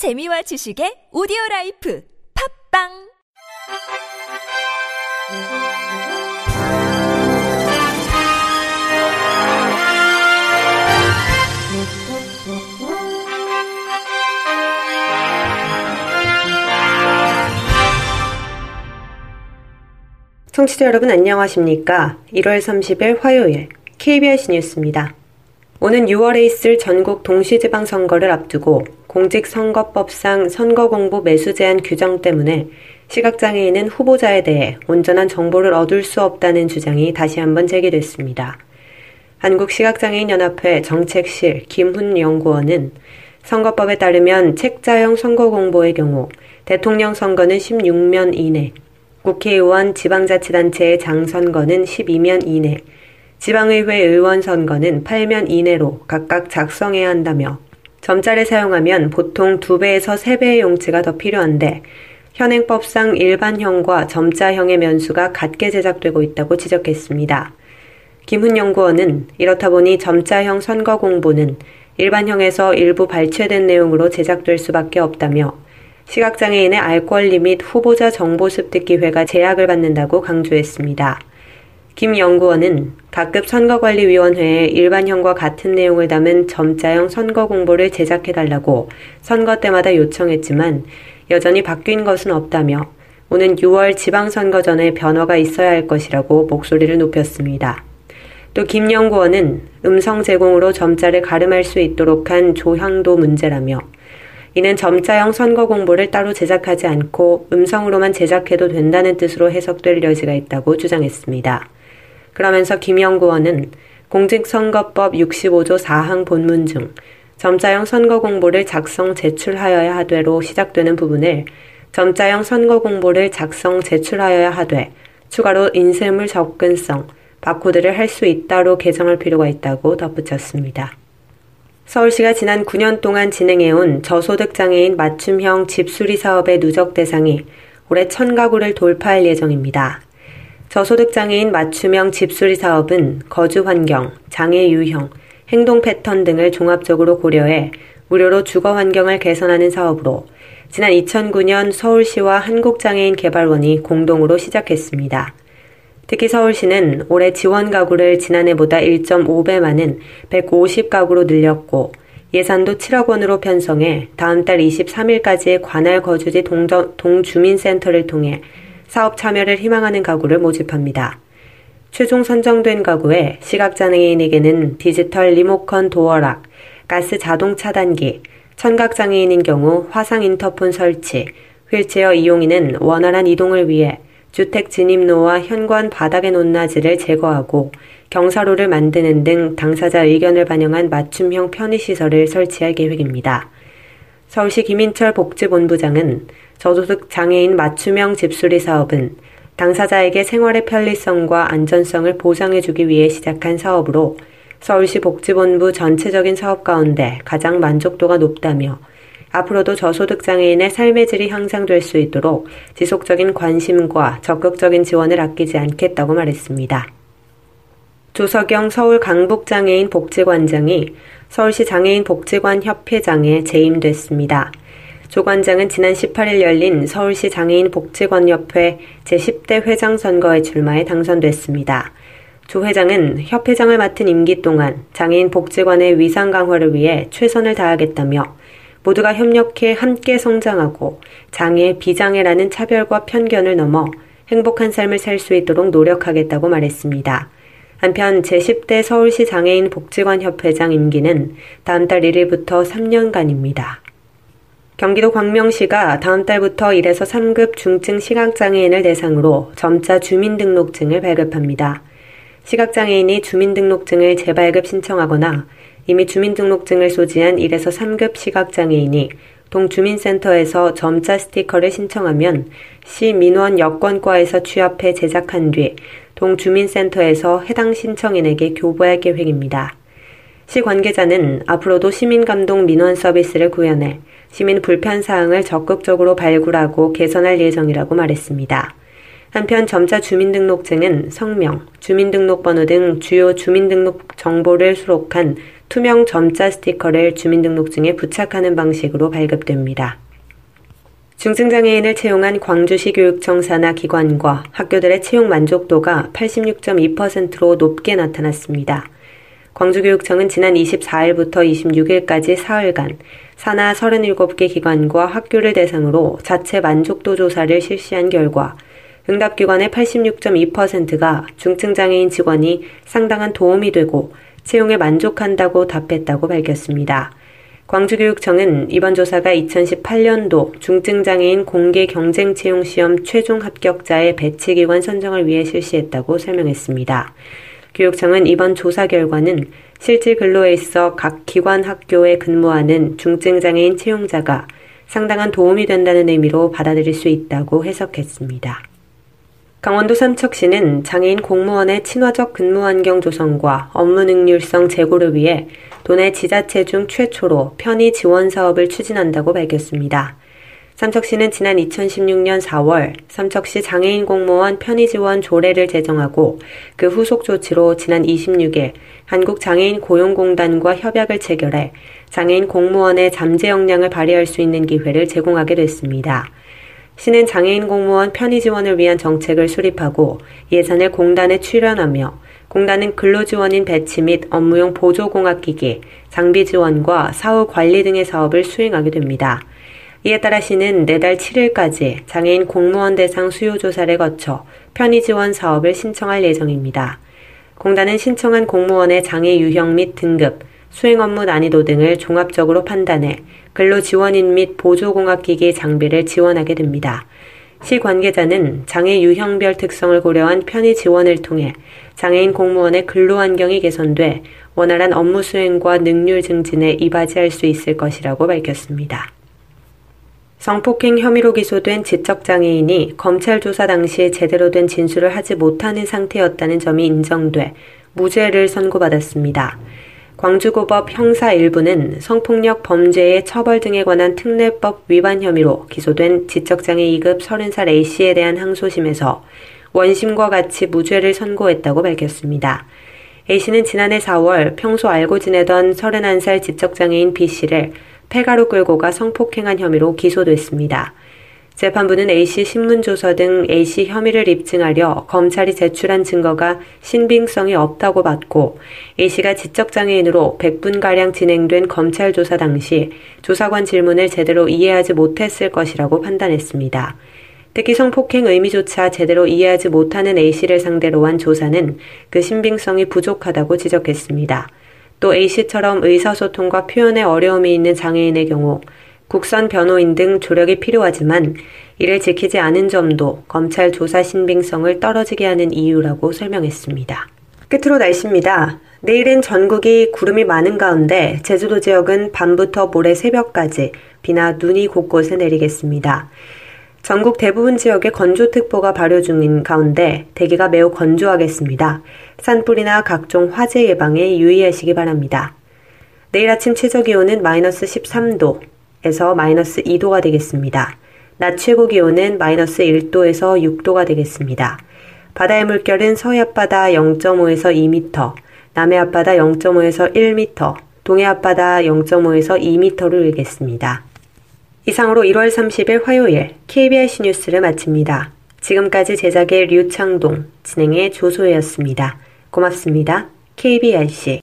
재미와 지식의 오디오 라이프 팝빵 청취자 여러분 안녕하십니까? 1월 30일 화요일 KBS 뉴스입니다. 오는 6월에 있을 전국 동시지방선거를 앞두고 공직선거법상 선거공보 매수 제한 규정 때문에 시각장애인은 후보자에 대해 온전한 정보를 얻을 수 없다는 주장이 다시 한번 제기됐습니다. 한국시각장애인연합회 정책실 김훈 연구원은 선거법에 따르면 책자형 선거 공보의 경우 대통령 선거는 16면 이내, 국회의원 지방자치단체의 장선거는 12면 이내, 지방의회 의원 선거는 8면 이내로 각각 작성해야 한다며 점자를 사용하면 보통 2배에서 3배의 용지가 더 필요한데 현행법상 일반형과 점자형의 면수가 같게 제작되고 있다고 지적했습니다. 김훈 연구원은 이렇다 보니 점자형 선거 공보는 일반형에서 일부 발췌된 내용으로 제작될 수밖에 없다며 시각장애인의 알 권리 및 후보자 정보 습득 기회가 제약을 받는다고 강조했습니다. 김 연구원은 각급 선거관리위원회에 일반형과 같은 내용을 담은 점자형 선거 공보를 제작해달라고 선거 때마다 요청했지만 여전히 바뀐 것은 없다며 오는 6월 지방선거 전에 변화가 있어야 할 것이라고 목소리를 높였습니다. 또 김 연구원은 음성 제공으로 점자를 가름할 수 있도록 한 조향도 문제라며 이는 점자형 선거 공보를 따로 제작하지 않고 음성으로만 제작해도 된다는 뜻으로 해석될 여지가 있다고 주장했습니다. 그러면서 김영구원은 공직선거법 65조 4항 본문 중 점자형 선거 공보를 작성 제출하여야 하되로 시작되는 부분을 점자형 선거 공보를 작성 제출하여야 하되 추가로 인쇄물 접근성, 바코드를 할 수 있다로 개정할 필요가 있다고 덧붙였습니다. 서울시가 지난 9년 동안 진행해온 저소득 장애인 맞춤형 집수리 사업의 누적 대상이 올해 1000가구를 돌파할 예정입니다. 저소득 장애인 맞춤형 집수리 사업은 거주 환경, 장애 유형, 행동 패턴 등을 종합적으로 고려해 무료로 주거 환경을 개선하는 사업으로 지난 2009년 서울시와 한국장애인 개발원이 공동으로 시작했습니다. 특히 서울시는 올해 지원 가구를 지난해보다 1.5배 많은 150가구로 늘렸고 예산도 7억 원으로 편성해 다음 달 23일까지의 관할 거주지 동주민센터를 통해 사업 참여를 희망하는 가구를 모집합니다. 최종 선정된 가구에 시각장애인에게는 디지털 리모컨 도어락, 가스 자동 차단기, 청각장애인인 경우 화상 인터폰 설치, 휠체어 이용인은 원활한 이동을 위해 주택 진입로와 현관 바닥의 높낮이를 제거하고 경사로를 만드는 등 당사자 의견을 반영한 맞춤형 편의시설을 설치할 계획입니다. 서울시 김인철 복지본부장은 저소득 장애인 맞춤형 집수리 사업은 당사자에게 생활의 편리성과 안전성을 보장해주기 위해 시작한 사업으로 서울시 복지본부 전체적인 사업 가운데 가장 만족도가 높다며 앞으로도 저소득 장애인의 삶의 질이 향상될 수 있도록 지속적인 관심과 적극적인 지원을 아끼지 않겠다고 말했습니다. 조석영 서울 강북장애인 복지관장이 서울시 장애인 복지관 협회장에 재임됐습니다. 조 관장은 지난 18일 열린 서울시 장애인 복지관협회 제10대 회장 선거에 출마해 당선됐습니다. 조 회장은 협회장을 맡은 임기 동안 장애인 복지관의 위상 강화를 위해 최선을 다하겠다며 모두가 협력해 함께 성장하고 장애, 비장애라는 차별과 편견을 넘어 행복한 삶을 살 수 있도록 노력하겠다고 말했습니다. 한편 제10대 서울시 장애인 복지관 협회장 임기는 다음 달 1일부터 3년간입니다. 경기도 광명시가 다음 달부터 1에서 3급 중증 시각장애인을 대상으로 점자 주민등록증을 발급합니다. 시각장애인이 주민등록증을 재발급 신청하거나 이미 주민등록증을 소지한 1에서 3급 시각장애인이 동주민센터에서 점자 스티커를 신청하면 시 민원 여건과에서 취합해 제작한 뒤 동주민센터에서 해당 신청인에게 교부할 계획입니다. 시 관계자는 앞으로도 시민감동 민원 서비스를 구현해 시민 불편 사항을 적극적으로 발굴하고 개선할 예정이라고 말했습니다. 한편 점자 주민등록증은 성명, 주민등록번호 등 주요 주민등록 정보를 수록한 투명 점자 스티커를 주민등록증에 부착하는 방식으로 발급됩니다. 중증장애인을 채용한 광주시 교육청 산하 기관과 학교들의 채용 만족도가 86.2%로 높게 나타났습니다. 광주교육청은 지난 24일부터 26일까지 사흘간 산하 37개 기관과 학교를 대상으로 자체 만족도 조사를 실시한 결과 응답기관의 86.2%가 중증장애인 직원이 상당한 도움이 되고 채용에 만족한다고 답했다고 밝혔습니다. 광주교육청은 이번 조사가 2018년도 중증장애인 공개 경쟁 채용 시험 최종 합격자의 배치 기관 선정을 위해 실시했다고 설명했습니다. 교육청은 이번 조사 결과는 실질 근로에 있어 각 기관 학교에 근무하는 중증장애인 채용자가 상당한 도움이 된다는 의미로 받아들일 수 있다고 해석했습니다. 강원도 삼척시는 장애인 공무원의 친화적 근무 환경 조성과 업무 능률성 제고를 위해 도내 지자체 중 최초로 편의 지원 사업을 추진한다고 밝혔습니다. 삼척시는 지난 2016년 4월 삼척시 장애인 공무원 편의 지원 조례를 제정하고 그 후속 조치로 지난 26일 한국장애인 고용공단과 협약을 체결해 장애인 공무원의 잠재 역량을 발휘할 수 있는 기회를 제공하게 됐습니다. 시는 장애인 공무원 편의 지원을 위한 정책을 수립하고 예산을 공단에 출연하며 공단은 근로지원인 배치 및 업무용 보조공학기기, 장비 지원과 사후 관리 등의 사업을 수행하게 됩니다. 이에 따라 시는 내달 7일까지 장애인 공무원 대상 수요 조사를 거쳐 편의 지원 사업을 신청할 예정입니다. 공단은 신청한 공무원의 장애 유형 및 등급, 수행 업무 난이도 등을 종합적으로 판단해 근로 지원인 및 보조공학기기 장비를 지원하게 됩니다. 시 관계자는 장애 유형별 특성을 고려한 편의 지원을 통해 장애인 공무원의 근로 환경이 개선돼 원활한 업무 수행과 능률 증진에 이바지할 수 있을 것이라고 밝혔습니다. 성폭행 혐의로 기소된 지적장애인이 검찰 조사 당시에 제대로 된 진술을 하지 못하는 상태였다는 점이 인정돼 무죄를 선고받았습니다. 광주고법 형사 1부는 성폭력 범죄의 처벌 등에 관한 특례법 위반 혐의로 기소된 지적장애 2급 30살 A씨에 대한 항소심에서 원심과 같이 무죄를 선고했다고 밝혔습니다. A씨는 지난해 4월 평소 알고 지내던 31살 지적장애인 B씨를 폐가로 끌고 가 성폭행한 혐의로 기소됐습니다. 재판부는 A씨 신문조서 등 A씨 혐의를 입증하려 검찰이 제출한 증거가 신빙성이 없다고 봤고 A씨가 지적장애인으로 100분가량 진행된 검찰 조사 당시 조사관 질문을 제대로 이해하지 못했을 것이라고 판단했습니다. 특히 성폭행 의미조차 제대로 이해하지 못하는 A씨를 상대로 한 조사는 그 신빙성이 부족하다고 지적했습니다. 또 A씨처럼 의사소통과 표현에 어려움이 있는 장애인의 경우 국선 변호인 등 조력이 필요하지만 이를 지키지 않은 점도 검찰 조사 신빙성을 떨어지게 하는 이유라고 설명했습니다. 끝으로 날씨입니다. 내일은 전국이 구름이 많은 가운데 제주도 지역은 밤부터 모레 새벽까지 비나 눈이 곳곳에 내리겠습니다. 전국 대부분 지역에 건조특보가 발효 중인 가운데 대기가 매우 건조하겠습니다. 산불이나 각종 화재 예방에 유의하시기 바랍니다. 내일 아침 최저 기온은 마이너스 13도, 에서 마이너스 2도가 되겠습니다. 낮 최고 기온은 마이너스 1도에서 6도가 되겠습니다. 바다의 물결은 서해 앞바다 0.5에서 2m, 남해 앞바다 0.5에서 1m, 동해 앞바다 0.5에서 2m로 일겠습니다. 이상으로 1월 30일 화요일 KBS 뉴스를 마칩니다. 지금까지 제작의 류창동, 진행의 조소혜였습니다. 고맙습니다. KBRC